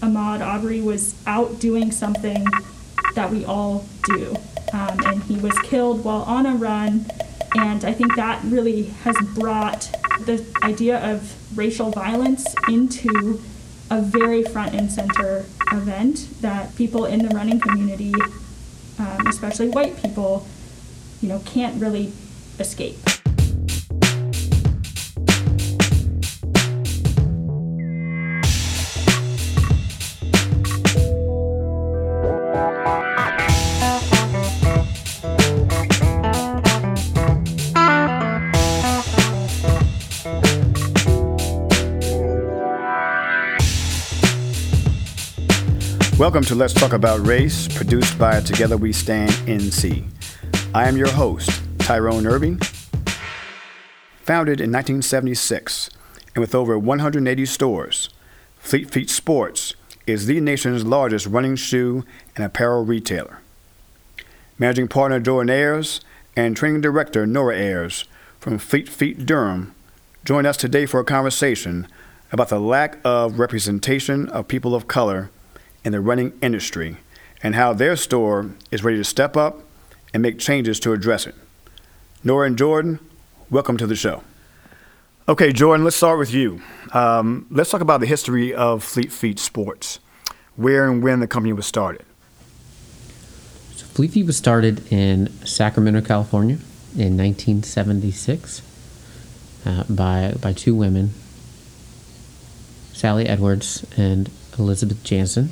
Ahmaud Arbery was out doing something that we all do. Um, and he was killed while on a run. And I think that really has brought the idea of racial violence into a very front and center event that people in the running community, um, especially white people, you know, can't really escape. Welcome to Let's Talk About Race, produced by Together We Stand NC. I am your host, Tyrone Irving. Founded in 1976 and with over 180 stores, Fleet Feet Sports is the nation's largest running shoe and apparel retailer. Managing partner Jordan Ayers and training director Nora Ayers from Fleet Feet Durham join us today for a conversation about the lack of representation of people of color in the running industry and how their store is ready to step up and make changes to address it. Nora and Jordan, welcome to the show. Okay, Jordan, let's start with you. Um, let's talk about the history of Fleet Feet Sports, where and when the company was started. So Fleet Feet was started in Sacramento, California in 1976 uh, by, by two women, Sally Edwards and Elizabeth Jansen.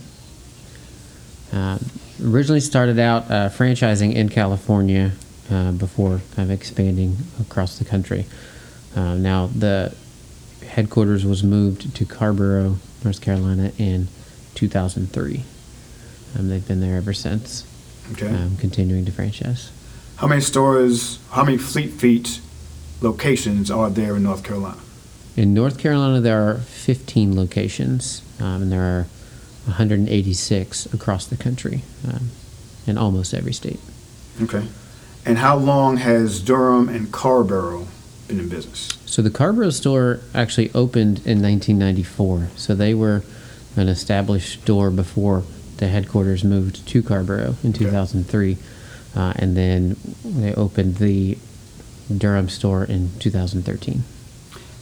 Uh, originally started out uh, franchising in California uh, before kind of expanding across the country. Uh, now the headquarters was moved to Carrboro, North Carolina in 2003. Um, they've been there ever since. Okay. Um, continuing to franchise. How many stores, how many Fleet Feet locations are there in North Carolina? In North Carolina, there are 15 locations, um, and there are 186 across the country um, in almost every state. Okay. And how long has Durham and Carrboro been in business? So the Carrboro store actually opened in 1994. So they were an established store before the headquarters moved to Carrboro in 2003. Uh, and then they opened the Durham store in 2013.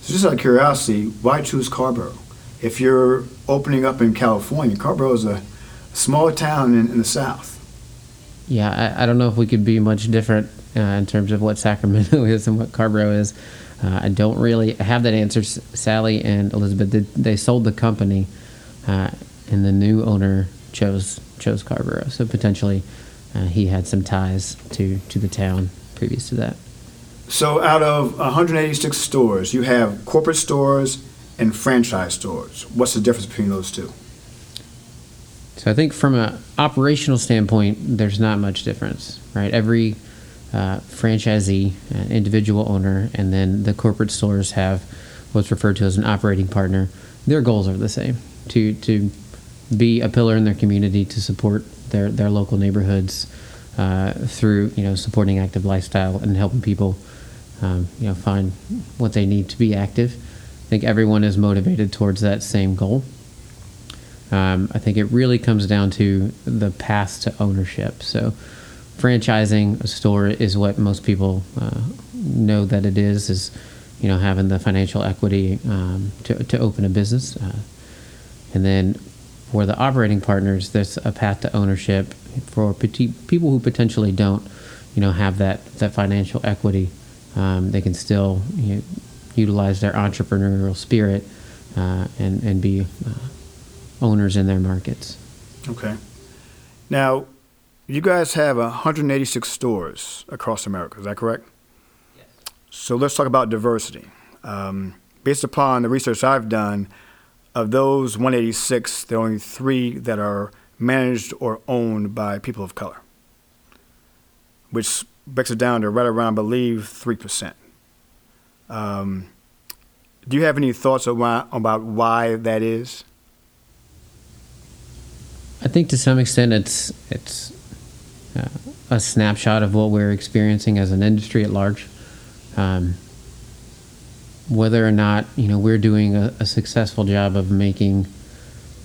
So just out of curiosity, why choose Carrboro? If you're opening up in California, Carrboro is a small town in, in the South. Yeah, I, I, don't know if we could be much different uh, in terms of what Sacramento is and what Carrboro is. Uh, I don't really have that answer. Sally and Elizabeth, they, they sold the company, uh, and the new owner chose chose Carrboro. So potentially, uh, he had some ties to to the town previous to that. So, out of 186 stores, you have corporate stores and franchise stores? What's the difference between those two? So I think from an operational standpoint, there's not much difference, right? Every uh, franchisee, uh, individual owner, and then the corporate stores have what's referred to as an operating partner. Their goals are the same: to to be a pillar in their community, to support their their local neighborhoods uh, through you know supporting active lifestyle and helping people um, you know find what they need to be active think everyone is motivated towards that same goal. Um, I think it really comes down to the path to ownership. So, franchising a store is what most people uh, know that it is. Is you know having the financial equity um, to to open a business, uh, and then for the operating partners, there's a path to ownership for people who potentially don't, you know, have that that financial equity. Um, they can still you know, utilize their entrepreneurial spirit uh, and, and be uh, owners in their markets. Okay. Now, you guys have 186 stores across America, is that correct? Yes. So let's talk about diversity. Um, based upon the research I've done, of those 186, there are only three that are managed or owned by people of color, which breaks it down to right around, I believe, 3%. Um, do you have any thoughts about, why that is? I think to some extent it's it's uh, a snapshot of what we're experiencing as an industry at large. Um, whether or not you know we're doing a, a successful job of making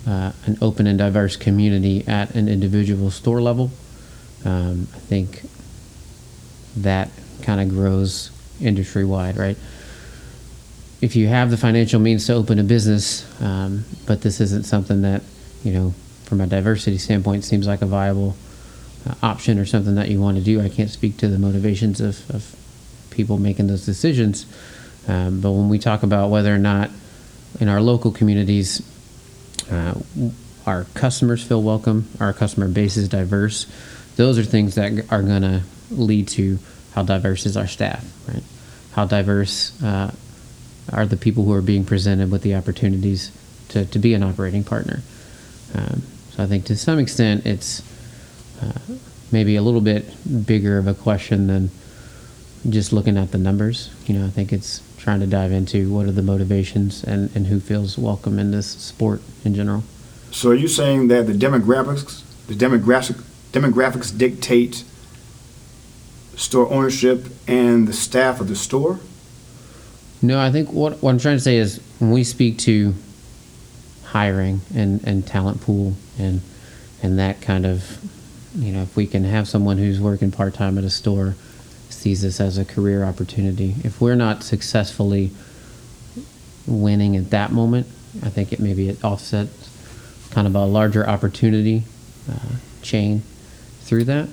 uh, an open and diverse community at an individual store level. Um, I think that kind of grows industry wide, right? If you have the financial means to open a business, um, but this isn't something that, you know, from a diversity standpoint, seems like a viable uh, option or something that you want to do. I can't speak to the motivations of, of people making those decisions. Um, but when we talk about whether or not in our local communities, uh, our customers feel welcome, our customer base is diverse, those are things that are going to lead to how diverse is our staff, right? How diverse uh, are the people who are being presented with the opportunities to, to be an operating partner? Um, so I think to some extent it's uh, maybe a little bit bigger of a question than just looking at the numbers. You know, I think it's trying to dive into what are the motivations and, and who feels welcome in this sport in general. So are you saying that the demographics, the demographic, demographics dictate store ownership and the staff of the store? No, I think what, what I'm trying to say is when we speak to hiring and, and talent pool and and that kind of you know if we can have someone who's working part time at a store sees this as a career opportunity. If we're not successfully winning at that moment, I think it maybe it offsets kind of a larger opportunity uh, chain through that.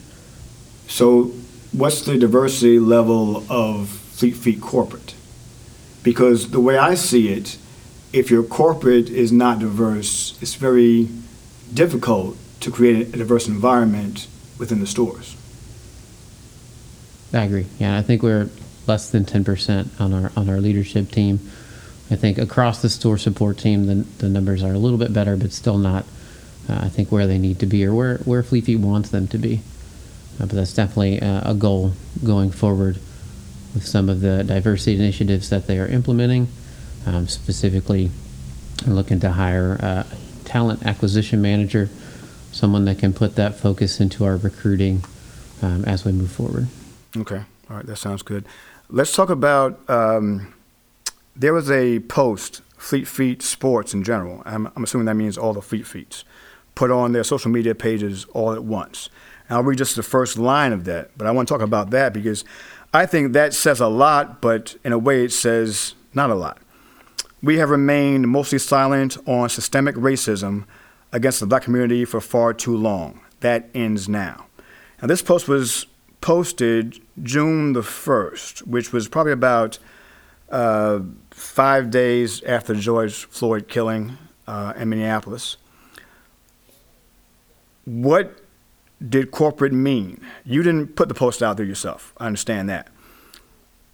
So, what's the diversity level of Fleet Feet corporate? Because the way I see it, if your corporate is not diverse, it's very difficult to create a diverse environment within the stores. I agree. Yeah, I think we're less than ten percent on our on our leadership team. I think across the store support team, the, the numbers are a little bit better, but still not, uh, I think, where they need to be or where, where Fleet wants them to be. Uh, but that's definitely uh, a goal going forward with some of the diversity initiatives that they are implementing. Um, specifically, looking to hire a talent acquisition manager, someone that can put that focus into our recruiting um, as we move forward. Okay. All right. That sounds good. Let's talk about. Um, there was a post, Fleet Feet Sports in general. I'm, I'm, assuming that means all the Fleet Feets, put on their social media pages all at once. I'll read just the first line of that, but I want to talk about that because I think that says a lot, but in a way it says not a lot. We have remained mostly silent on systemic racism against the black community for far too long. That ends now. Now, this post was posted June the 1st, which was probably about uh, five days after George Floyd killing uh, in Minneapolis. What did corporate mean? You didn't put the post out there yourself. I understand that.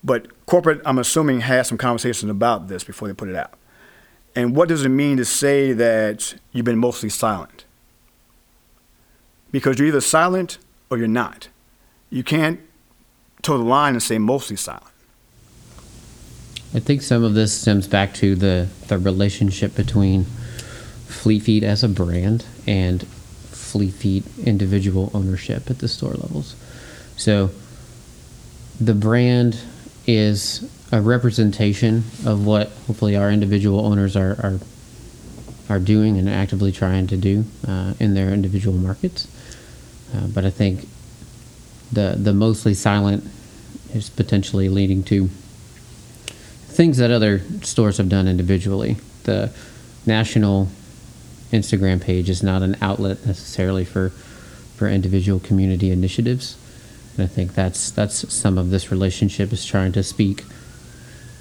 But corporate, I'm assuming, had some conversations about this before they put it out. And what does it mean to say that you've been mostly silent? Because you're either silent or you're not. You can't toe the line and say mostly silent. I think some of this stems back to the, the relationship between Fleet as a brand and Fleet Feet individual ownership at the store levels. So the brand is a representation of what hopefully our individual owners are are, are doing and actively trying to do uh, in their individual markets. Uh, but I think the the mostly silent is potentially leading to things that other stores have done individually. The national Instagram page is not an outlet necessarily for for individual community initiatives. And I think that's that's some of this relationship is trying to speak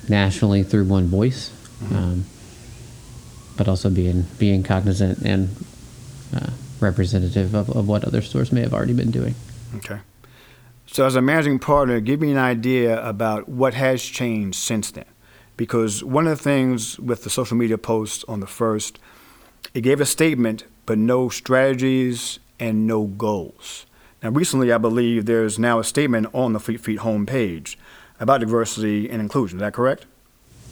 nationally through one voice, mm-hmm. um, but also being being cognizant and uh, representative of, of what other stores may have already been doing. Okay. So, as a managing partner, give me an idea about what has changed since then. Because one of the things with the social media posts on the first, it gave a statement, but no strategies and no goals. Now, recently, I believe there's now a statement on the Fleet Feet homepage about diversity and inclusion. Is that correct?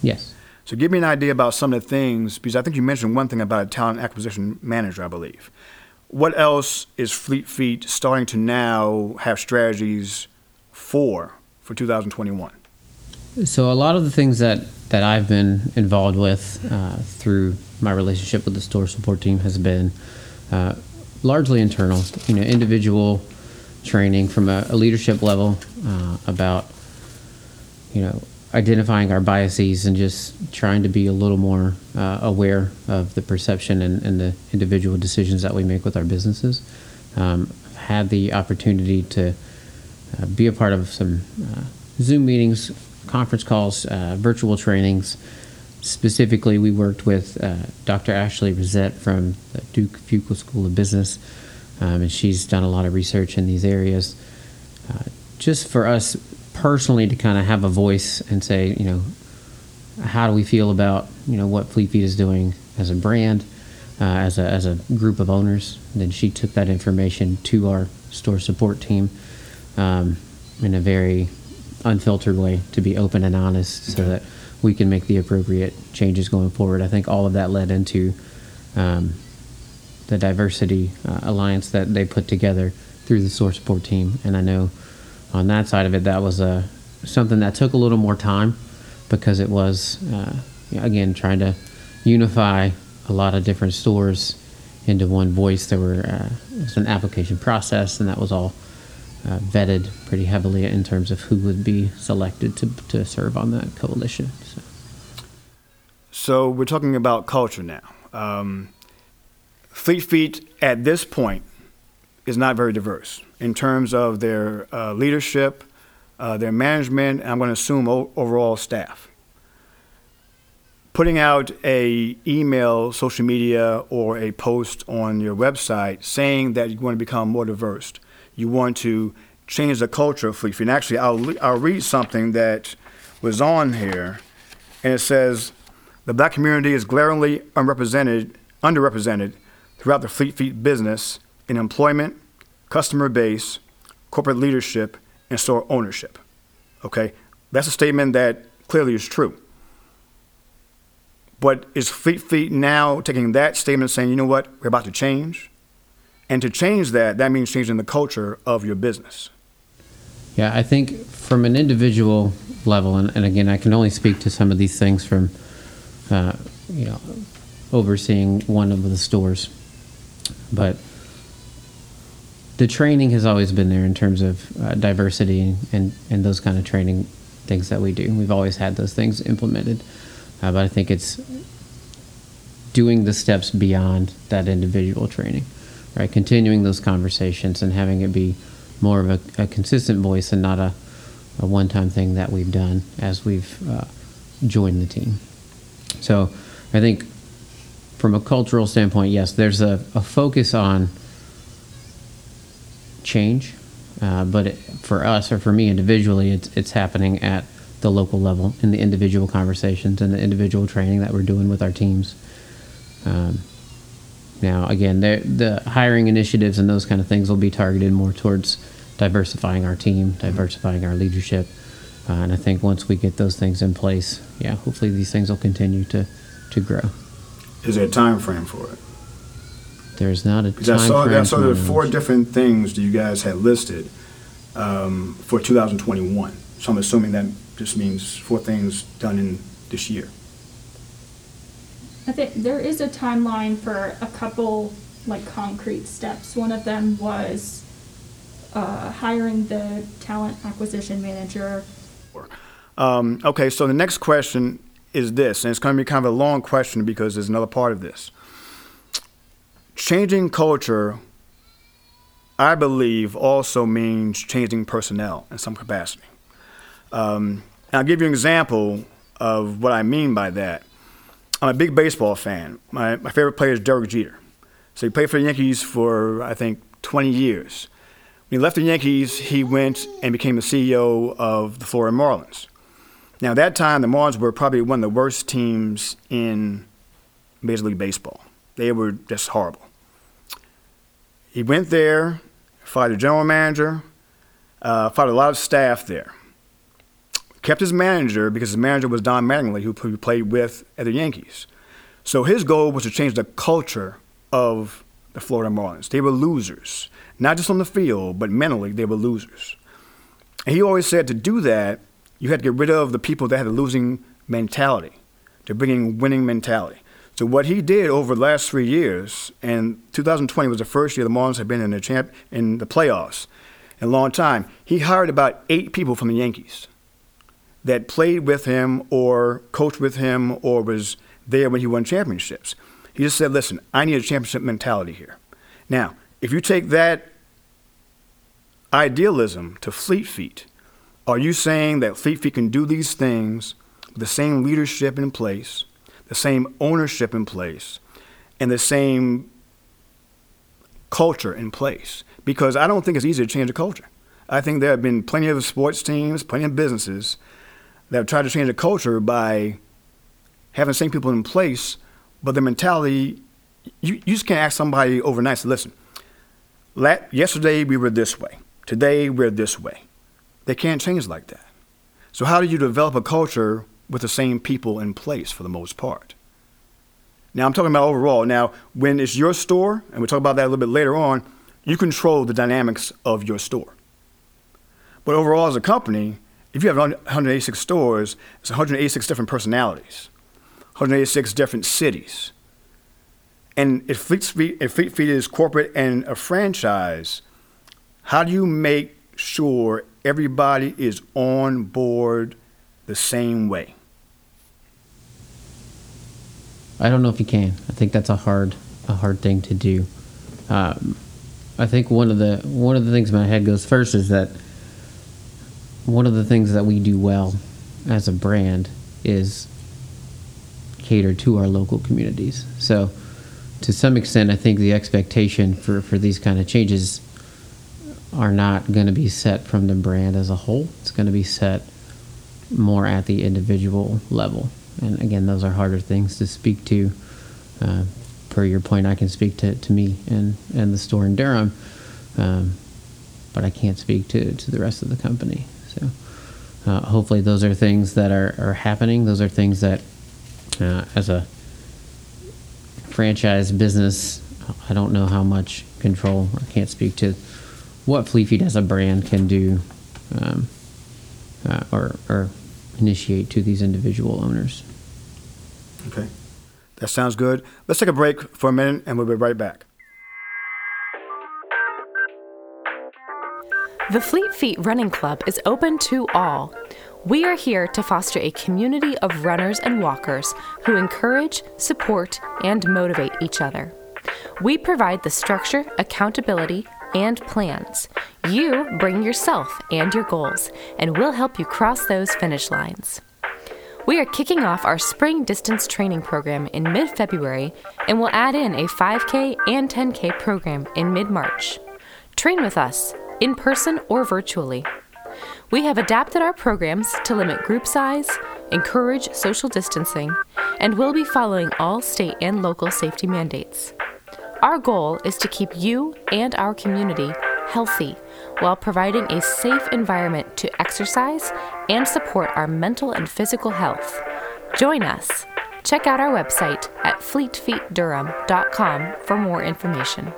Yes. So, give me an idea about some of the things, because I think you mentioned one thing about a talent acquisition manager, I believe what else is Fleet Feet starting to now have strategies for for 2021? So a lot of the things that that I've been involved with uh, through my relationship with the store support team has been uh, largely internal. You know, individual training from a, a leadership level uh, about you know identifying our biases and just trying to be a little more uh, aware of the perception and, and, the individual decisions that we make with our businesses. Um, had the opportunity to uh, be a part of some uh, Zoom meetings, conference calls, uh, virtual trainings. Specifically, we worked with uh, Dr. Ashleigh Rosette from the Duke Fuqua School of Business, um, and she's done a lot of research in these areas. Uh, just for us personally to kind of have a voice and say, you know, how do we feel about you know what Fleet Feet is doing as a brand, uh, as a as a group of owners. And then she took that information to our store support team um, in a very unfiltered way to be open and honest, so that we can make the appropriate changes going forward. I think all of that led into um, the diversity uh, alliance that they put together through the source support team, and I know on that side of it, that was a uh, something that took a little more time because it was uh, again trying to unify a lot of different stores into one voice. There were uh, was an application process, and that was all uh, vetted pretty heavily in terms of who would be selected to to serve on that coalition. So, we're talking about culture now. Um, Fleet Feet at this point is not very diverse in terms of their uh, leadership, uh, their management, and I'm going to assume o- overall staff. Putting out a email, social media, or a post on your website saying that you want to become more diverse, you want to change the culture of Fleet Feet. And actually, I'll, I'll read something that was on here, and it says, the black community is glaringly unrepresented, underrepresented throughout the Fleet Feet business in employment, customer base, corporate leadership, and store ownership. Okay? That's a statement that clearly is true. But is Fleet Feet now taking that statement and saying, you know what, we're about to change? And to change that, that means changing the culture of your business. Yeah, I think from an individual level, and, and again, I can only speak to some of these things from, uh, you know, overseeing one of the stores. But the training has always been there in terms of uh, diversity and, and those kind of training things that we do. We've always had those things implemented, uh, but I think it's doing the steps beyond that individual training, right? Continuing those conversations and having it be more of a, a consistent voice and not a, a one-time thing that we've done as we've uh, joined the team. So I think from a cultural standpoint, yes, there's a, a focus on change. Uh, but it, for us or for me individually, it's it's happening at the local level in the individual conversations and the individual training that we're doing with our teams. Um, now, again, the hiring initiatives and those kind of things will be targeted more towards diversifying our team, diversifying our leadership, uh, and I think once we get those things in place, yeah, hopefully these things will continue to to grow. Is there a time frame for it? There's not a time I saw, frame. I saw there four different things that you guys had listed um, for 2021. So I'm assuming that just means four things done in this year. I think there is a timeline for a couple like concrete steps. One of them was uh, hiring the talent acquisition manager. Um, okay, so the next question is this, and it's going to be kind of a long question because there's another part of this changing culture, I believe, also means changing personnel in some capacity. Um, I'll give you an example of what I mean by that. I'm a big baseball fan. My, my favorite player is Derek Jeter. So he played for the Yankees for, I think, 20 years. When he left the Yankees, he went and became the CEO of the Florida Marlins. Now, at that time, the Marlins were probably one of the worst teams in Major League Baseball. They were just horrible. He went there, fired a general manager, uh, fired a lot of staff there. Kept his manager because his manager was Don Mattingly, who, who played with at the Yankees. So his goal was to change the culture of the Florida Marlins. They were losers, not just on the field, but mentally, they were losers. And he always said to do that, you had to get rid of the people that had a losing mentality, to bring in winning mentality. So what he did over the last three years, and 2020 was the first year the Marlins had been in the champ in the playoffs in a long time. He hired about eight people from the Yankees that played with him or coached with him or was there when he won championships. He just said, "Listen, I need a championship mentality here." Now, if you take that idealism to Fleet Feet, are you saying that Feet can do these things with the same leadership in place? the same ownership in place, and the same culture in place. Because I don't think it's easy to change a culture. I think there have been plenty of sports teams, plenty of businesses that have tried to change a culture by having the same people in place, but the mentality, you, you just can't ask somebody overnight to listen. yesterday we were this way. Today we're this way. They can't change like that. So how do you develop a culture with the same people in place for the most part. Now, I'm talking about overall. Now, when it's your store, and we'll talk about that a little bit later on, you control the dynamics of your store. But overall, as a company, if you have 186 stores, it's 186 different personalities, 186 different cities. And if Fleet Feet, if Fleet Feet is corporate and a franchise, how do you make sure everybody is on board the same way? I don't know if you can. I think that's a hard a hard thing to do. Um, I think one of the one of the things my head goes first is that one of the things that we do well as a brand is cater to our local communities. So to some extent I think the expectation for, for these kind of changes are not going to be set from the brand as a whole. It's going to be set more at the individual level and again, those are harder things to speak to. Uh, per your point, I can speak to, to me and, and the store in Durham, um, but I can't speak to, to the rest of the company. So uh, hopefully, those are things that are, are happening. Those are things that, uh, as a franchise business, I don't know how much control I can't speak to what Fleet Feet as a brand can do um, uh, or, or initiate to these individual owners. Okay. That sounds good. Let's take a break for a minute and we'll be right back. The Fleet Feet Running Club is open to all. We are here to foster a community of runners and walkers who encourage, support, and motivate each other. We provide the structure, accountability, and plans. You bring yourself and your goals, and we'll help you cross those finish lines. We are kicking off our spring distance training program in mid February and we'll add in a 5K and 10K program in mid March. Train with us, in person or virtually. We have adapted our programs to limit group size, encourage social distancing, and will be following all state and local safety mandates. Our goal is to keep you and our community healthy while providing a safe environment to exercise and support our mental and physical health. Join us. Check out our website at fleetfeetdurham.com for more information.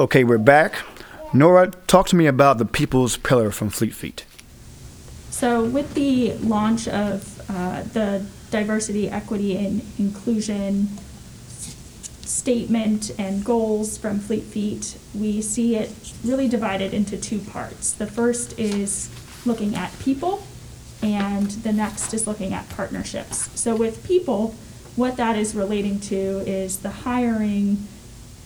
Okay, we're back. Nora, talk to me about the People's Pillar from Fleet Feet. So, with the launch of uh, the diversity, equity, and inclusion statement and goals from Fleet Feet, we see it really divided into two parts. The first is looking at people, and the next is looking at partnerships. So, with people, what that is relating to is the hiring,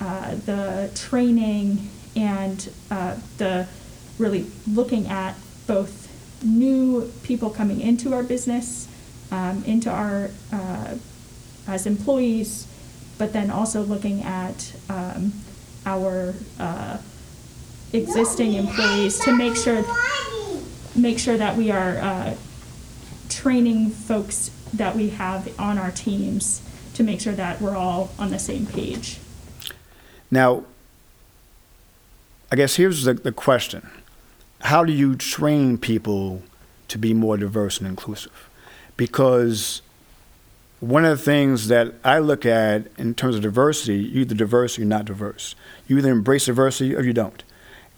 uh, the training, and uh, the really looking at both new people coming into our business, um, into our uh, as employees, but then also looking at um, our uh, existing employees to make sure make sure that we are uh, training folks that we have on our teams to make sure that we're all on the same page. Now, I guess here's the, the question how do you train people to be more diverse and inclusive? Because one of the things that I look at in terms of diversity, you're either diverse or you're not diverse. You either embrace diversity or you don't.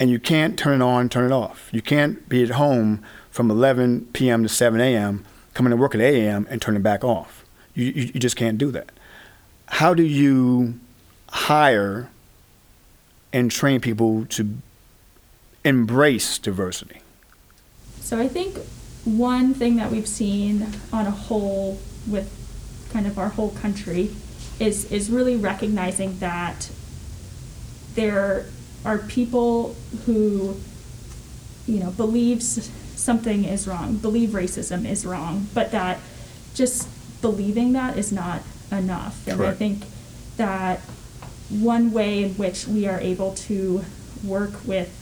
And you can't turn it on, turn it off. You can't be at home from 11 p.m. to 7 a.m., coming to work at 8 a.m., and turn it back off. You, you, you just can't do that. How do you hire and train people to embrace diversity? So I think one thing that we've seen on a whole with kind of our whole country is is really recognizing that there are people who you know believes something is wrong, believe racism is wrong, but that just believing that is not enough. And I think that one way in which we are able to work with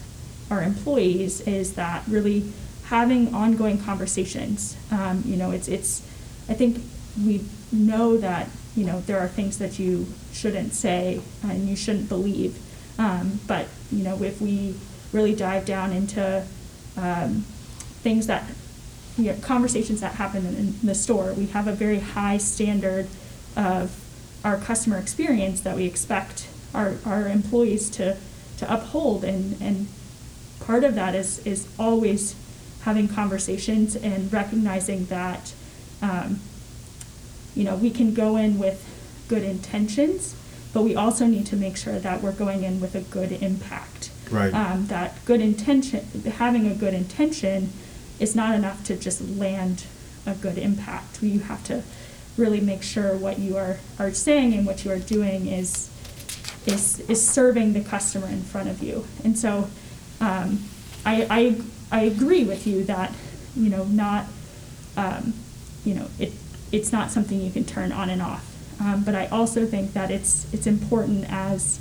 our employees is that really having ongoing conversations. Um, you know, it's it's. I think we know that you know there are things that you shouldn't say and you shouldn't believe, um, but you know if we really dive down into um, things that you know, conversations that happen in, in the store, we have a very high standard of our customer experience that we expect our, our employees to, to uphold and, and part of that is, is always having conversations and recognizing that um, you know we can go in with good intentions but we also need to make sure that we're going in with a good impact. Right. um, that good intention having a good intention is not enough to just land a good impact. You have to really make sure what you are, are saying and what you are doing is is is serving the customer in front of you. And so um, I, I I agree with you that you know not um, you know it it's not something you can turn on and off. Um, but I also think that it's it's important as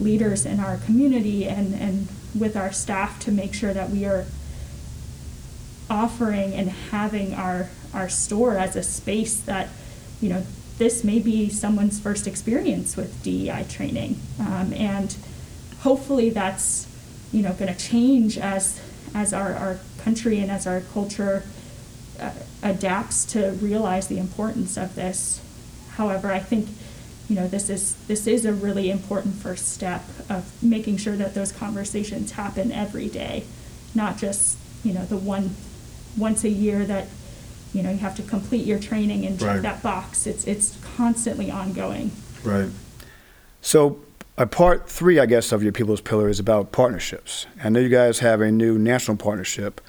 leaders in our community and and with our staff to make sure that we are offering and having our our store as a space that you know this may be someone's first experience with DEI training. Um, and hopefully that's you know going to change as as our, our country and as our culture uh, adapts to realize the importance of this however I think you know this is this is a really important first step of making sure that those conversations happen every day not just you know the one once a year that you know you have to complete your training and check Right. that box it's it's constantly ongoing Right. So, a part three, I guess, of your People's Pillar is about partnerships. I know you guys have a new national partnership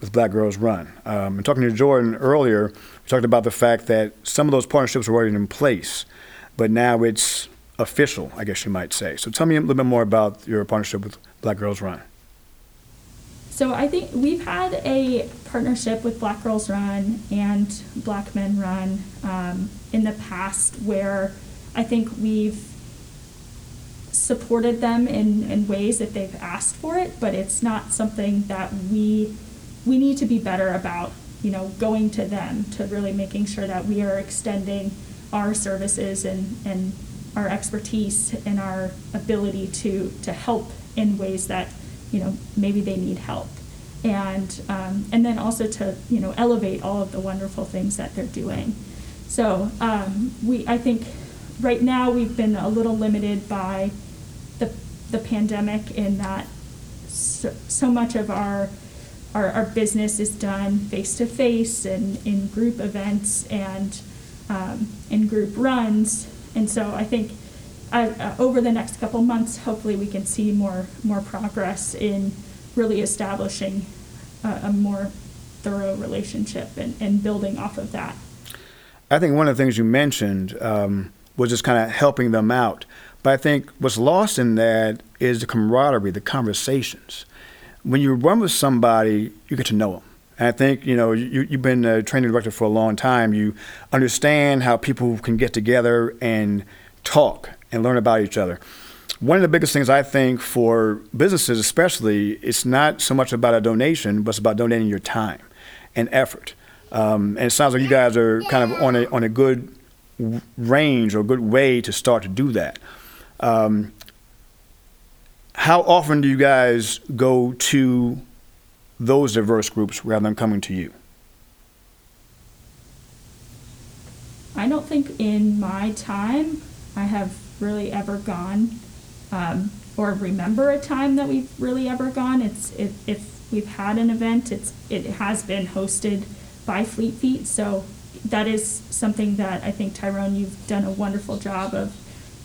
with Black Girls Run. Um, and talking to Jordan earlier, we talked about the fact that some of those partnerships were already in place, but now it's official, I guess you might say. So, tell me a little bit more about your partnership with Black Girls Run. So I think we've had a partnership with Black Girls Run and Black Men Run um, in the past where I think we've supported them in, in ways that they've asked for it, but it's not something that we we need to be better about, you know, going to them to really making sure that we are extending our services and, and our expertise and our ability to, to help in ways that, you know, maybe they need help. And, um, and then also to, you know, elevate all of the wonderful things that they're doing. So um, we, I think right now we've been a little limited by the, pandemic in that so, so much of our, our, our business is done face to face and in group events and um, in group runs. And so I think uh, uh, over the next couple months, hopefully we can see more more progress in really establishing a, a more thorough relationship and, and building off of that. I think one of the things you mentioned um, was just kind of helping them out. But I think what's lost in that is the camaraderie, the conversations. When you run with somebody, you get to know them. And I think, you know, you, you've been a training director for a long time. You understand how people can get together and talk and learn about each other. One of the biggest things I think for businesses, especially, it's not so much about a donation, but it's about donating your time and effort. Um, and it sounds like you guys are kind of on a on a good range or a good way to start to do that. Um, how often do you guys go to those diverse groups rather than coming to you? I don't think in my time I have really ever gone um, or remember a time that we've really ever gone. It's if, if we've had an event. It's it has been hosted by Fleet Feet, so that is something that I think Tyrone, you've done a wonderful job of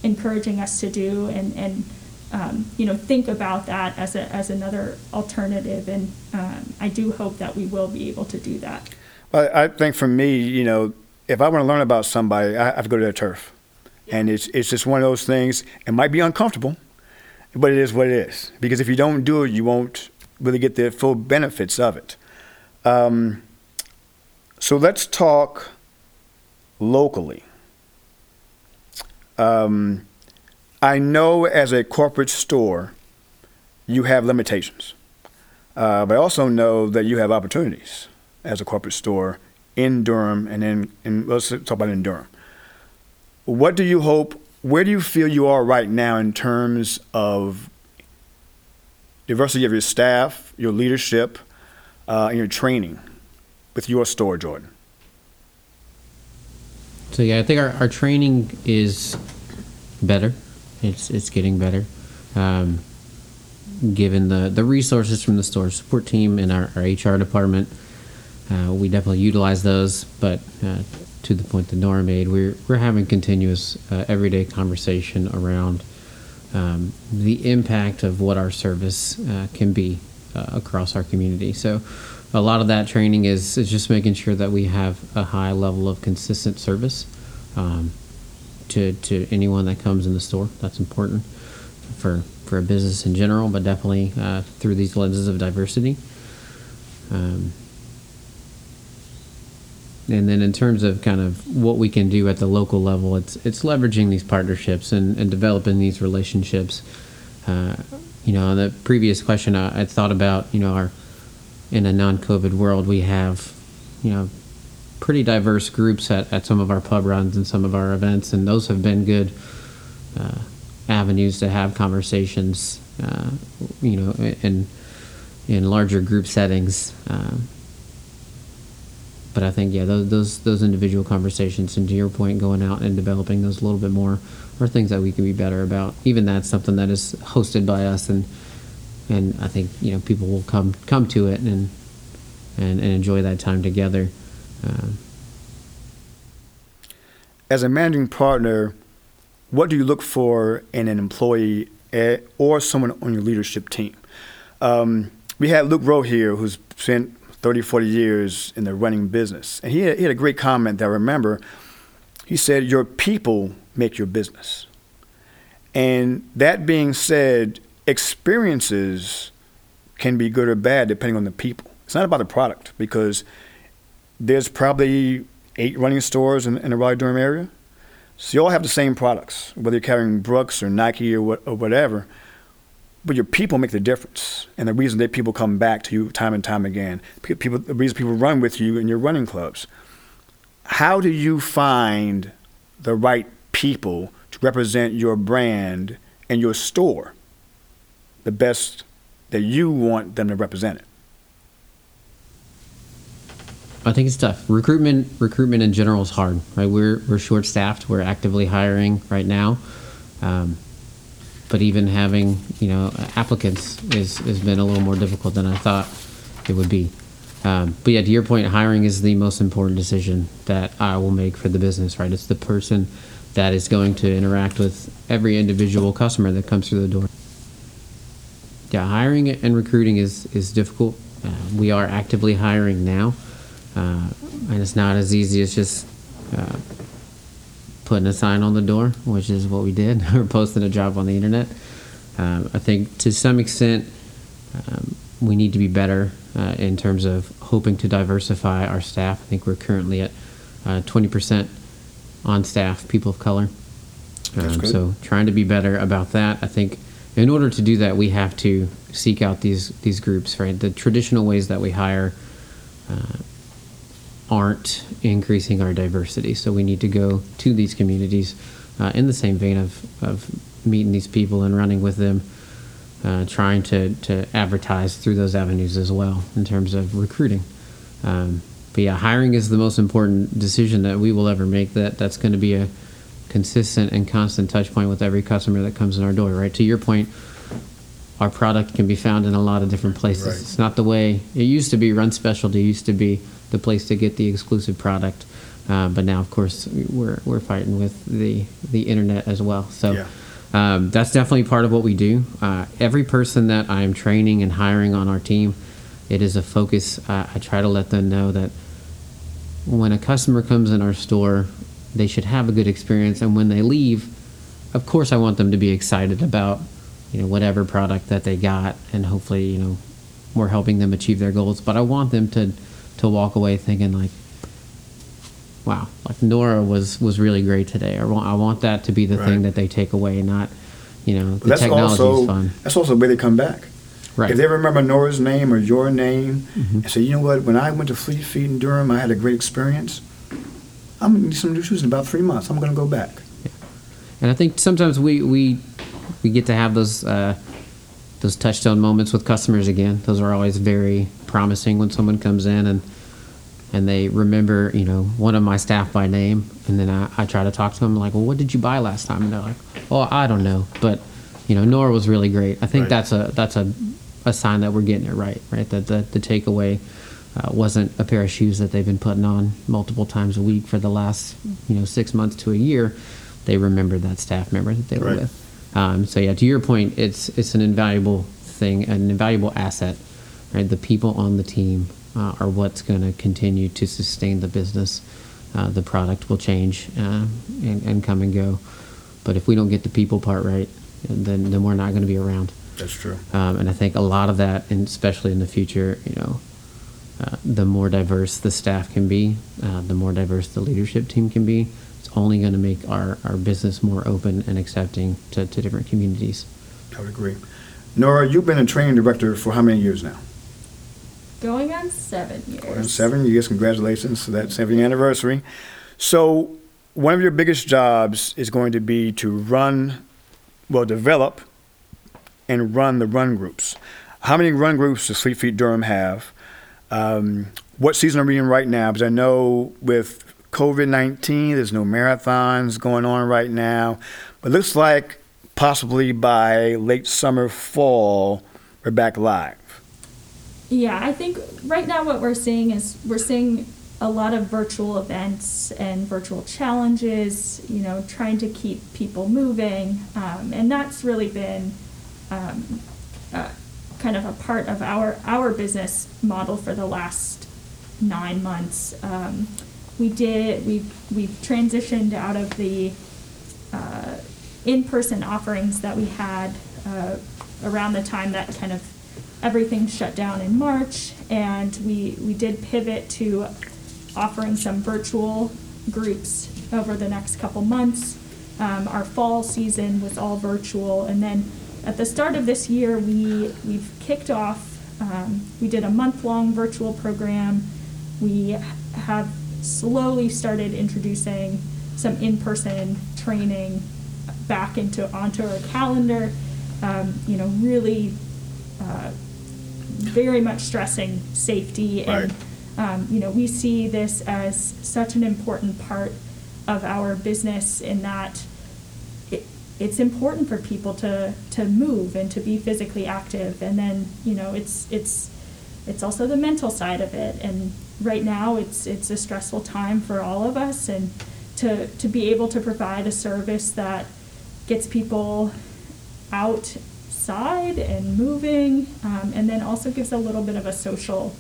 encouraging us to do, and and um, you know think about that as a as another alternative. And um, I do hope that we will be able to do that. Well, I think for me, you know, if I want to learn about somebody, I have to go to their turf, and it's it's just one of those things. It might be uncomfortable, but it is what it is. Because if you don't do it, you won't really get the full benefits of it. Um, so let's talk locally. Um, I know as a corporate store, you have limitations, uh, but I also know that you have opportunities as a corporate store in Durham and in, in let's talk about in Durham. What do you hope? Where do you feel you are right now in terms of diversity of your staff, your leadership, uh, and your training with your store, Jordan? So yeah, I think our, our training is better. It's it's getting better. Um, given the, the resources from the store support team and our, our HR department, uh, we definitely utilize those. But uh, to the point that Nora made, we're we're having continuous uh, everyday conversation around um, the impact of what our service uh, can be uh, across our community. So a lot of that training is, is just making sure that we have a high level of consistent service um, to, to anyone that comes in the store. That's important for, for a business in general, but definitely uh, through these lenses of diversity. Um, and then in terms of kind of what we can do at the local level, it's it's leveraging these partnerships and, and developing these relationships. Uh, you know, the previous question I, I thought about, you know, our in a non-COVID world, we have, you know, pretty diverse groups at, at some of our pub runs and some of our events, and those have been good uh, avenues to have conversations, uh, you know, in in larger group settings. Um, but I think yeah, those, those those individual conversations, and to your point, going out and developing those a little bit more, are things that we can be better about. Even that's something that is hosted by us and and I think you know people will come come to it and and, and enjoy that time together. Um, As a managing partner, what do you look for in an employee eh, or someone on your leadership team? Um, we had Luke Rowe here, who's spent 30, 40 years in the running business, and he had, he had a great comment that I remember. He said, "Your people make your business." And that being said, experiences can be good or bad depending on the people. It's not about the product because there's probably eight running stores in, in the Raleigh Durham area. So you all have the same products, whether you're carrying Brooks or Nike or, what, or whatever. But your people make the difference, and the reason that people come back to you time and time again. People, the reason people run with you in your running clubs. How do you find the right people to represent your brand and your store? The best that you want them to represent it? I think it's tough. Recruitment, recruitment in general is hard, right? We're we're short staffed. We're actively hiring right now, um, but even having you know applicants is has been a little more difficult than I thought it would be. Um, but yeah, to your point, hiring is the most important decision that I will make for the business. Right? It's the person that is going to interact with every individual customer that comes through the door yeah, hiring and recruiting is is difficult. Uh, we are actively hiring now, uh, and it's not as easy as just uh, putting a sign on the door, which is what we did, or posting a job on the internet. Um, I think to some extent um, we need to be better uh, in terms of hoping to diversify our staff. I think we're currently at uh, twenty percent on staff people of color. Um, so trying to be better about that. I think in order to do that, we have to seek out these these groups. Right, the traditional ways that we hire uh, aren't increasing our diversity, so we need to go to these communities uh, in the same vein of of meeting these people and running with them. Uh, trying to, to advertise through those avenues as well in terms of recruiting. Um, but yeah, hiring is the most important decision that we will ever make. That that's going to be a consistent and constant touch point with every customer that comes in our door, right? To your point, our product can be found in a lot of different places. Right. It's not the way it used to be. Run Specialty used to be the place to get the exclusive product, uh, but now, of course, we're we're fighting with the the internet as well. So. Yeah. Um, that's definitely part of what we do. Uh, every person that I'm training and hiring on our team, it is a focus. I, I try to let them know that when a customer comes in our store, they should have a good experience, and when they leave, of course, I want them to be excited about you know whatever product that they got, and hopefully, you know, we're helping them achieve their goals. But I want them to to walk away thinking like, wow, like Nora was was really great today. I want I want that to be the Right. thing that they take away, not you know the that's technology also is fun. that's also the way they come back. Right. If they remember Nora's name or your name Mm-hmm. and say, you know what, when I went to Fleet Feet in Durham, I had a great experience. I'm gonna need some new shoes in about three months. I'm gonna go back. Yeah. And I think sometimes we we we get to have those uh, those touchstone moments with customers again. Those are always very promising when someone comes in and and they remember, you know, one of my staff by name, and then I, I try to talk to them like, well, what did you buy last time? And they're like, oh, I don't know, but you know, Nora was really great. I think Right. that's a that's a a sign that we're getting it right, right? That the the takeaway. Uh, wasn't a pair of shoes that they've been putting on multiple times a week for the last you know six months to a year they remembered that staff member that they were with. Um, so yeah, to your point, it's it's an invaluable thing, an invaluable asset, right? The people on the team uh, are what's going to continue to sustain the business. Uh, the product will change uh, and, and come and go, but if we don't get the people part right, then then we're not going to be around. That's true. Um, and I think a lot of that, and especially in the future, you know, uh, the more diverse the staff can be, uh, the more diverse the leadership team can be. It's only going to make our, our business more open and accepting to, to different communities. I would agree. Nora, you've been a training director for how many years now? Going on seven years. Well, Seven years. Congratulations to that seven year anniversary. So, one of your biggest jobs is going to be to run, well, develop and run the run groups. How many run groups does Fleet Feet Durham have? Um, what season are we in right now? Because I know with COVID 19, there's no marathons going on right now. But it looks like possibly by late summer, fall, we're back live. Yeah, I think right now what we're seeing is we're seeing a lot of virtual events and virtual challenges, you know, trying to keep people moving. Um, and that's really been um, uh, kind of a part of our, our business model for the last nine months. Um, we did, we've, we've transitioned out of the uh, in-person offerings that we had uh, around the time that kind of everything shut down in March, and we we did pivot to offering some virtual groups over the next couple months. Um, our fall season was all virtual, and then at the start of this year, we we've kicked off. Um, we did a month-long virtual program. We have slowly started introducing some in-person training back into onto our calendar. Um, you know, really uh, very much stressing safety and um, you know we see this as such an important part of our business in that it's important for people to to move and to be physically active. And then you know it's it's it's also the mental side of it. And right now it's it's a stressful time for all of us. And to to be able to provide a service that gets people outside and moving um, and then also gives a little bit of a social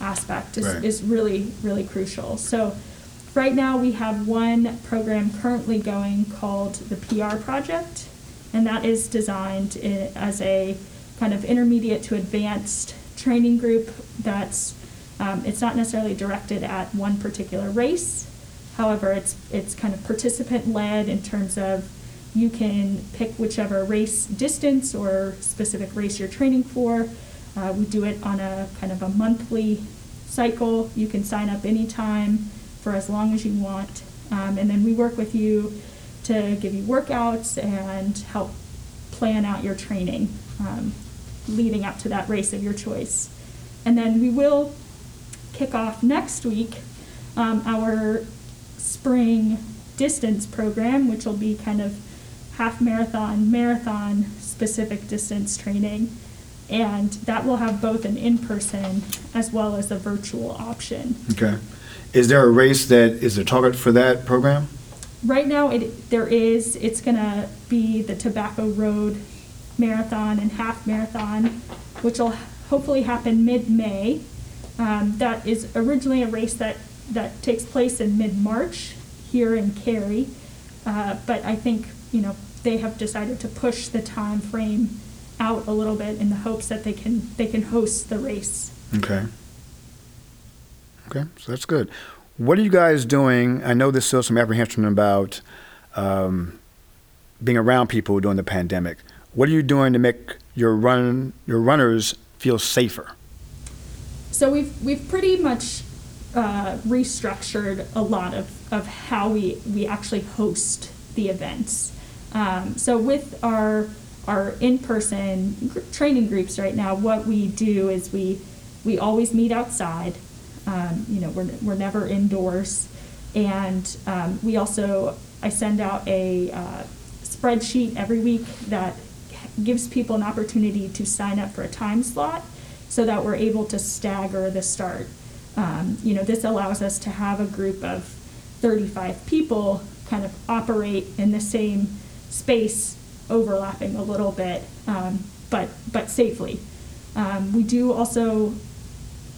aspect is, Right. is really really crucial. So right now we have one program currently going called the pr project and that is designed as a kind of intermediate to advanced training group that's um, it's not necessarily directed at one particular race. However it's it's kind of participant led in terms of you can pick whichever race distance or specific race you're training for. Uh, we do it on a kind of a monthly cycle. You can sign up anytime for as long as you want um, and then we work with you to give you workouts and help plan out your training um, leading up to that race of your choice. And then we will kick off next week um, our spring distance program, which will be kind of half marathon, marathon specific distance training. And that will have both an in person as well as a virtual option. Okay. Is there a race that is the target for that program? Right now, it there is. It's going to be the Tobacco Road Marathon and Half Marathon, which will hopefully happen mid May. Um, that is originally a race that, that takes place in mid March here in Cary. Uh, but I think, you know, they have decided to push the time frame out a little bit in the hopes that they can they can host the race. Okay. Okay, so that's good. What are you guys doing? I know there's still some apprehension about um, being around people during the pandemic. What are you doing to make your run your runners feel safer? So we've we've pretty much uh, restructured a lot of, of how we, we actually host the events. Um, so with our our in-person gr- training groups right now, what we do is we we always meet outside. Um, you know, we're, we're never indoors, and um, we also I send out a uh, spreadsheet every week that gives people an opportunity to sign up for a time slot, so that we're able to stagger the start. Um, you know, this allows us to have a group of 35 people kind of operate in the same space, overlapping a little bit, um, but but safely. Um, we do also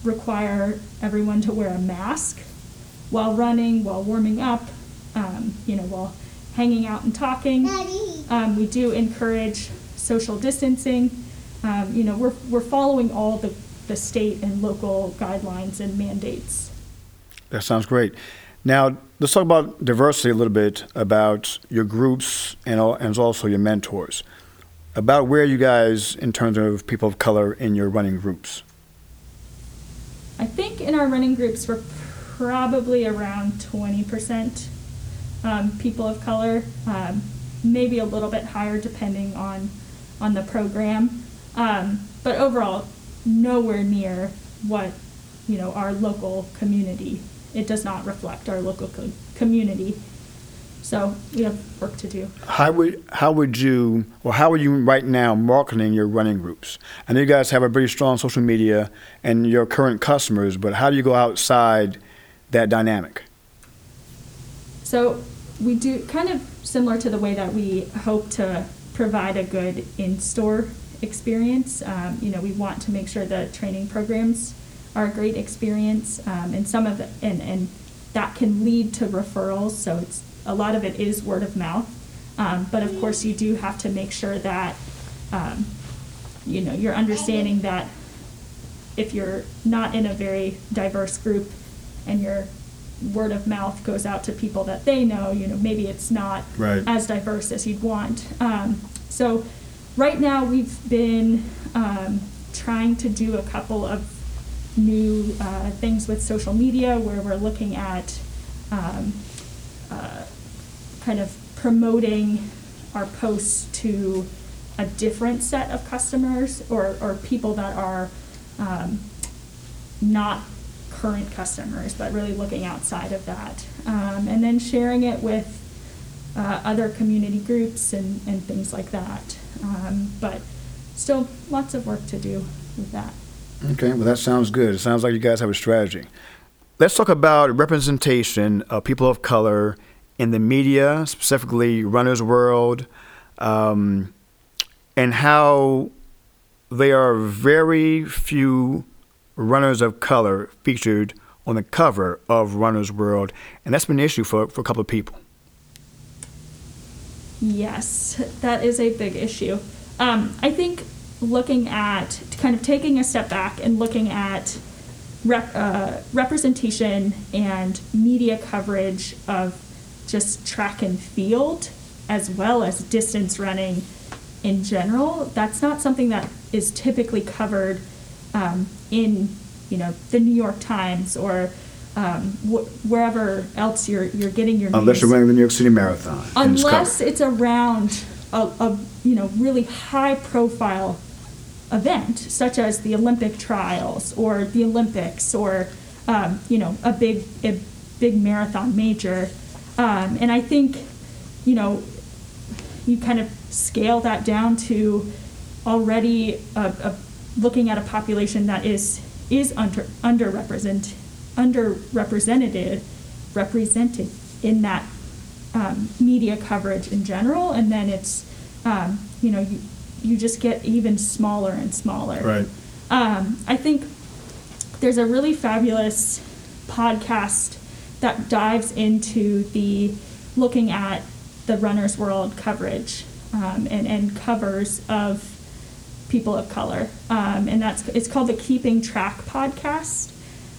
require everyone to wear a mask while running, while warming up, um, you know, while hanging out and talking. Um, we do encourage social distancing. Um, you know, we're, we're following all the, the state and local guidelines and mandates. That sounds great. Now, let's talk about diversity a little bit, about your groups and, and also your mentors. About where you guys, in terms of people of color, in your running groups? I think in our running groups, we're probably around 20% um, people of color, um, maybe a little bit higher depending on, on the program. Um, but overall, nowhere near what you know our local community. It does not reflect our local co- community. So we have work to do. How would how would you or how are you right now marketing your running groups? I know you guys have a pretty strong social media and your current customers, but how do you go outside that dynamic? So we do kind of similar to the way that we hope to provide a good in-store experience. Um, you know, we want to make sure the training programs are a great experience, um, and some of the, and and that can lead to referrals. So it's a lot of it is word of mouth, um, but of course you do have to make sure that um, you know you're understanding that if you're not in a very diverse group and your word of mouth goes out to people that they know, you know maybe it's not right. as diverse as you'd want. Um, so right now we've been um, trying to do a couple of new uh, things with social media where we're looking at um, uh, kind of promoting our posts to a different set of customers or, or people that are um, not current customers, but really looking outside of that. Um, and then sharing it with uh, other community groups and, and things like that. Um, but still lots of work to do with that. Okay, well, that sounds good. It sounds like you guys have a strategy. Let's talk about representation of people of color in the media, specifically Runner's World, um, and how there are very few runners of color featured on the cover of Runner's World, and that's been an issue for, for a couple of people. Yes, that is a big issue. Um, I think looking at kind of taking a step back and looking at rep, uh, representation and media coverage of just track and field as well as distance running in general that's not something that is typically covered um, in you know the new york times or um, wh- wherever else you're you're getting your unless news. you're running the New York City Marathon. unless it's around a, a you know really high profile event such as the Olympic trials or the Olympics or um, you know a big a big marathon major um, and I think you know you kind of scale that down to already looking at a population that is is under underrepresented underrepresented represented in that um, media coverage in general, and then it's um, you know you you just get even smaller and smaller. Right. Um, I think there's a really fabulous podcast that dives into the looking at the runner's world coverage um, and, and covers of people of color. Um, and that's it's called the Keeping Track podcast.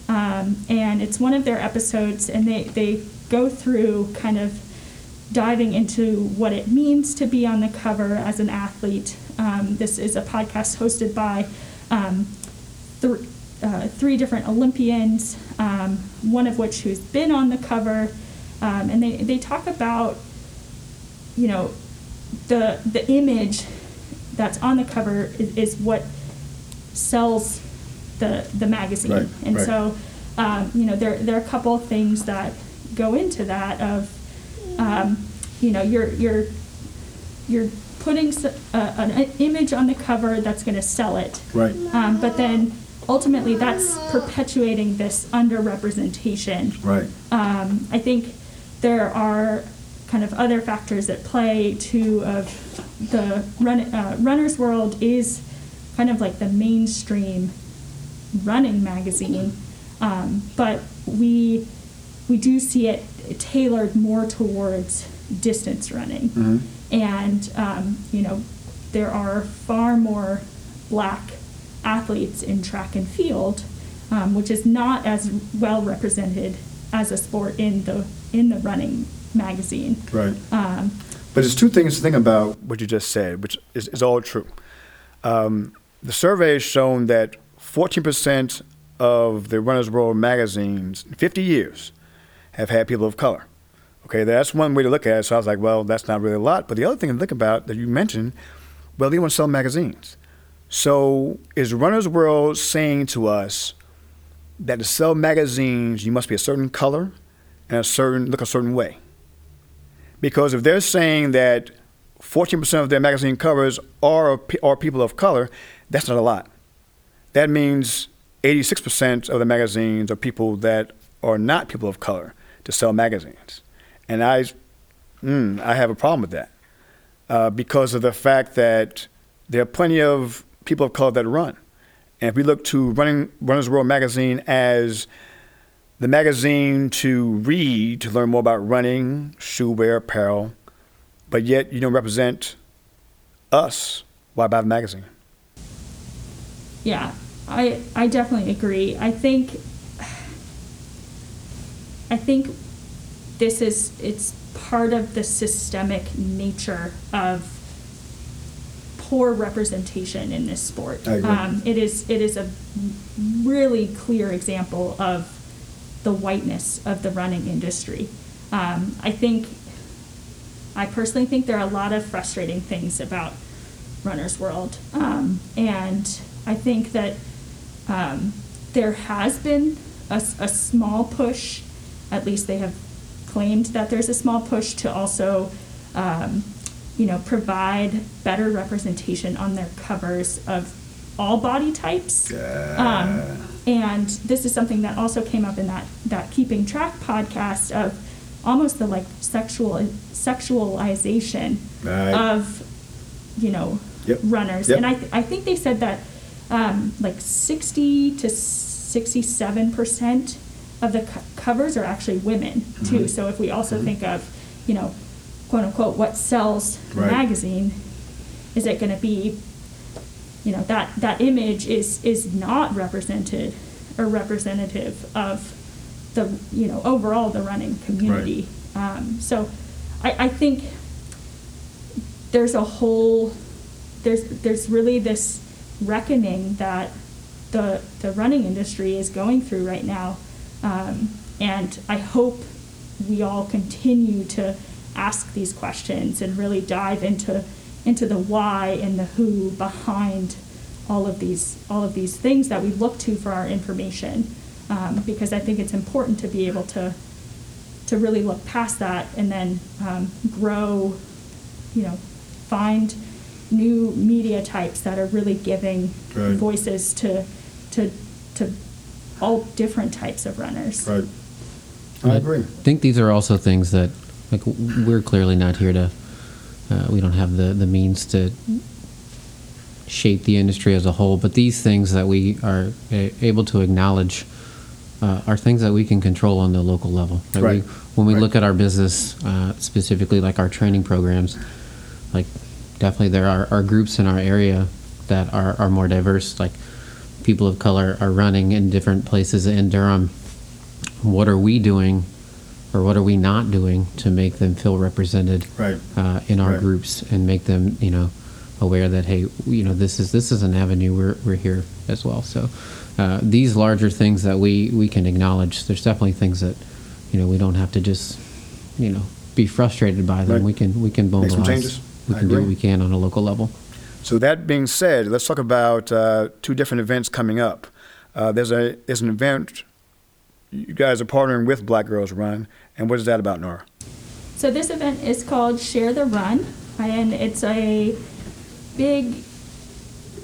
Um, and it's one of their episodes, and they, they go through kind of diving into what it means to be on the cover as an athlete. Um, this is a podcast hosted by um, th- uh, three different Olympians, um, one of which who's been on the cover, um, and they, they talk about, you know, the the image that's on the cover is, is what sells the the magazine, Right, and right. so, um, you know, there there are a couple of things that go into that of, um, you know, you're you're you're putting a, an image on the cover that's going to sell it, Right. um, but then ultimately that's perpetuating this underrepresentation. Right. Um, I think there are kind of other factors at play too. Of the run, uh, runner's world is kind of like the mainstream running magazine, um, but we we do see it tailored more towards distance running, Mhm. and um, you know there are far more black athletes in track and field, um, which is not as well represented as a sport in the in the running magazine. Right. Um, But there's two things to think about what you just said, which is, is all true. Um, the survey has shown that 14% of the Runner's World magazines in 50 years have had people of color. Okay, that's one way to look at it. So I was like, well, that's not really a lot. But the other thing to think about that you mentioned, well, they want to sell magazines. So is Runner's World saying to us that to sell magazines, you must be a certain color and a certain look a certain way? Because if they're saying that 14% of their magazine covers are, are people of color, that's not a lot. That means 86% of the magazines are people that are not people of color to sell magazines. And I, mm, I have a problem with that uh, because of the fact that there are plenty of people of color that run. And if we look to running Runner's World magazine as the magazine to read to learn more about running, shoe wear, apparel, but yet you don't represent us. Why buy the magazine? yeah, I I definitely agree. I think I think this is it's part of the systemic nature of poor representation in this sport. Um, it is it is a really clear example of the whiteness of the running industry. Um, I think I personally think there are a lot of frustrating things about Runner's World, um, and I think that um, there has been a small push. At least they have claimed that there's a small push to also, um, you know, provide better representation on their covers of all body types. Um, and this is something that also came up in that, that Keeping Track podcast of almost the like sexual sexualization Right. of, you know, Yep. runners. Yep. And I, th- I think they said that um, like 60 to 67 percent of the co- covers are actually women too. Mhm. So if we also Mhm. think of, you know, quote unquote, what sells the Right. magazine, is it going to be, you know, that that image is is not represented or representative of the you know overall the running community. Um, so I, I think there's a whole there's there's really this reckoning that the the running industry is going through right now, um, and I hope we all continue to ask these questions and really dive into into the why and the who behind all of these all of these things that we look to for our information, um, because I think it's important to be able to to really look past that and then um, grow, you know, find new media types that are really giving Right. voices to to to all different types of runners. Right. I agree. I think these are also things that, like, we're clearly not here to. Uh, we don't have the the means to shape the industry as a whole, but these things that we are able to acknowledge uh, are things that we can control on the local level. Like Right. We, when we Right. look at our business, uh, specifically like our training programs, like definitely there are, are groups in our area that are, are more diverse. Like people of color are running in different places in Durham. What are we doing, or what are we not doing to make them feel represented Right. uh, in our Right. groups and make them, you know, aware that hey, you know, this is this is an avenue we're we're here as well. So uh, these larger things that we we can acknowledge. There's definitely things that you know we don't have to just you know be frustrated by them. Right. We can we can Make some changes. We I can do what we can on a local level. So that being said, let's talk about uh, two different events coming up. Uh, there's a there's an event you guys are partnering with Black Girls Run, and what is that about, Nora? So this event is called Share the Run, and it's a big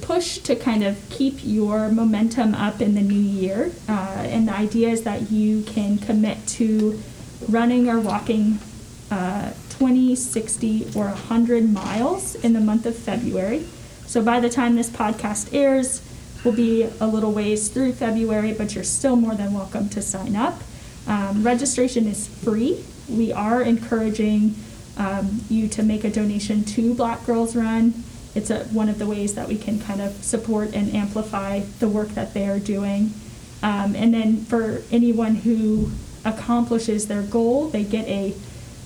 push to kind of keep your momentum up in the new year. Uh, and the idea is that you can commit to running or walking uh, 20, 60, or 100 miles in the month of February. So by the time this podcast airs, we'll be a little ways through February, but you're still more than welcome to sign up. Um, registration is free. We are encouraging um, you to make a donation to Black Girls Run. It's a, one of the ways that we can kind of support and amplify the work that they are doing. Um, and then for anyone who accomplishes their goal, they get a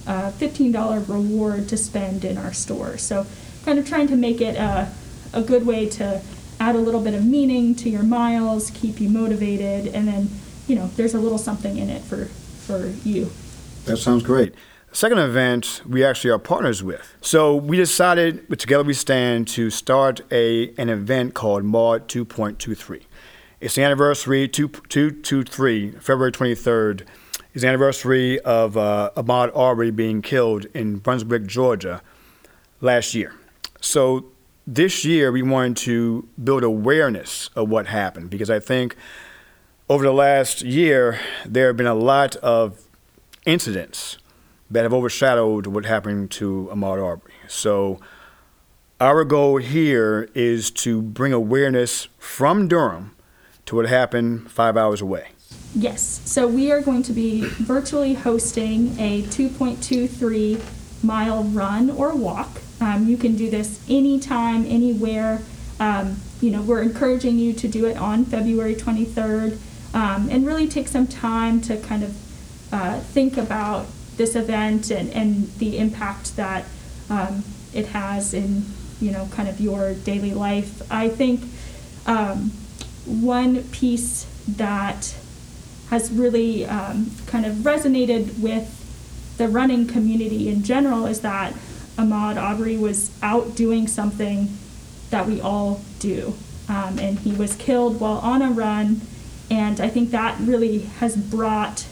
uh, $15 reward to spend in our store. So, kind of trying to make it a, a good way to add a little bit of meaning to your miles, keep you motivated, and then, you know, there's a little something in it for, for you. That sounds great. Second event we actually are partners with. So we decided with Together We Stand to start a an event called Maud 2.23. It's the anniversary 223, February 23rd, is the anniversary of uh, Ahmaud Arbery being killed in Brunswick, Georgia, last year. So this year we wanted to build awareness of what happened because I think over the last year there have been a lot of incidents that have overshadowed what happened to Ahmaud Arbery. So our goal here is to bring awareness from Durham to what happened five hours away. Yes, so we are going to be virtually hosting a 2.23 mile run or walk. Um, you can do this anytime, anywhere. Um, you know, we're encouraging you to do it on February 23rd um, and really take some time to kind of uh, think about this event and, and the impact that um, it has in, you know, kind of your daily life. I think um, one piece that has really um, kind of resonated with the running community in general is that Ahmaud Arbery was out doing something that we all do. Um, and he was killed while on a run. And I think that really has brought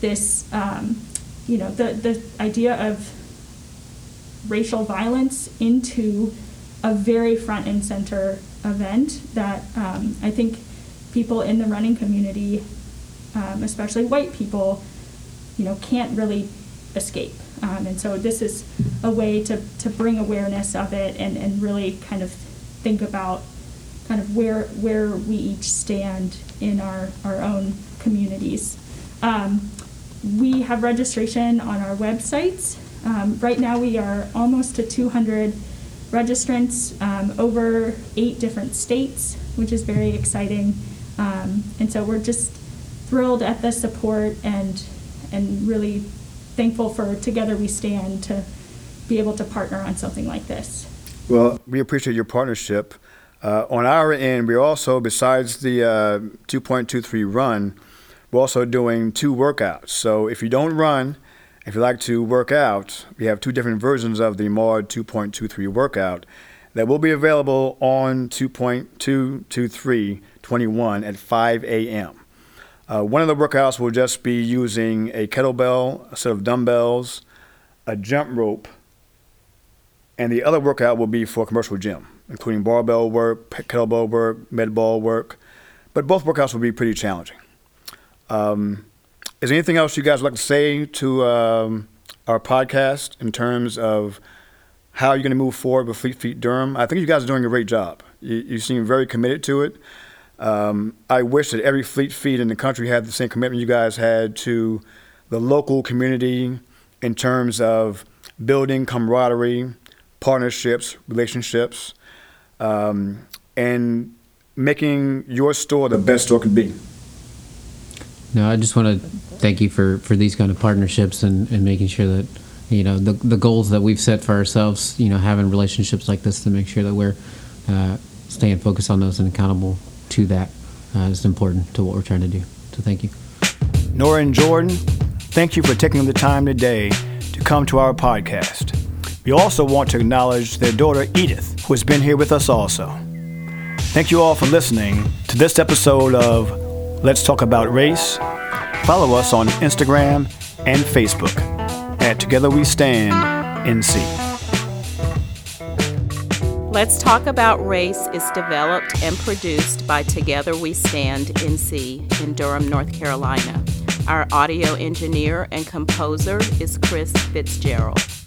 this, um, you know, the, the idea of racial violence into a very front and center event that um, I think people in the running community, um, especially white people, you know, can't really escape. Um, and so this is a way to, to bring awareness of it and, and really kind of think about kind of where where we each stand in our, our own communities. Um, we have registration on our websites. Um, right now we are almost to 200 registrants um, over eight different states, which is very exciting. Um, and so we're just thrilled at the support and and really thankful for Together We Stand to be able to partner on something like this. Well, we appreciate your partnership. Uh, on our end, we're also, besides the uh, 2.23 run, we're also doing two workouts. So if you don't run, if you like to work out, we have two different versions of the MAUD 2.23 workout that will be available on 2.223 21 at 5 a.m. Uh, one of the workouts will just be using a kettlebell, a set of dumbbells, a jump rope, and the other workout will be for a commercial gym, including barbell work, kettlebell work, med ball work. But both workouts will be pretty challenging. Um, is there anything else you guys would like to say to um, our podcast in terms of how you're going to move forward with Fleet Feet Durham? I think you guys are doing a great job. You, you seem very committed to it. Um, I wish that every Fleet Feet in the country had the same commitment you guys had to the local community in terms of building camaraderie, partnerships, relationships, um, and making your store the best store could be. No, I just want to thank you for, for these kind of partnerships and, and making sure that you know the the goals that we've set for ourselves. You know, having relationships like this to make sure that we're uh, staying focused on those and accountable to that uh, is important to what we're trying to do. So thank you, Nora and Jordan. Thank you for taking the time today to come to our podcast. We also want to acknowledge their daughter Edith, who has been here with us also. Thank you all for listening to this episode of Let's Talk About Race. Follow us on Instagram and Facebook at Together We Stand NC. Let's Talk About Race is developed and produced by Together We Stand NC in Durham, North Carolina. Our audio engineer and composer is Chris Fitzgerald.